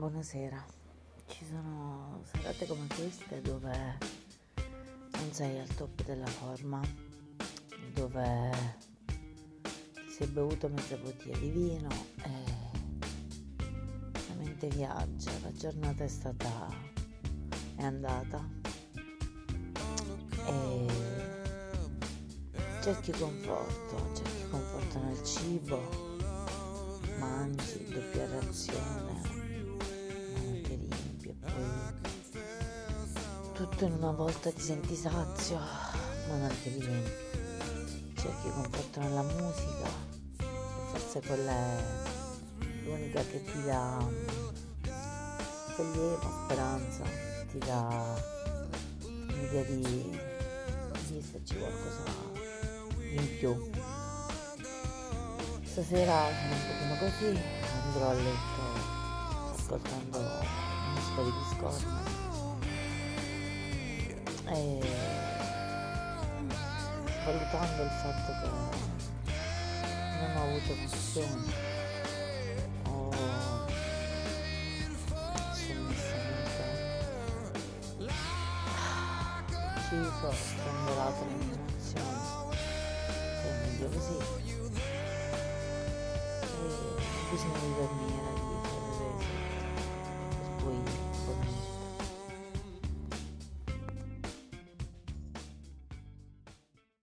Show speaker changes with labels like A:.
A: Buonasera. Ci sono serate come queste dove non sei al top della forma, dove si è bevuto mezza bottiglia di vino e la mente viaggia, la giornata è stata è andata. E cerchi conforto, cerchi conforto nel cibo, tutto in una volta ti senti sazio, ma non ti riempi. Cerchi conforto nella musica e forse quella è l'unica che ti dà sollievo, speranza, ti dà un'idea di, di esserci qualcosa in più. Stasera sono un pochino così, andrò a letto ascoltando musica di discordia e valutando il fatto che non ho avuto passione o sommessamente ucciso, strangolato le mie emozioni che è meglio così e bisogna ritornare dietro per poi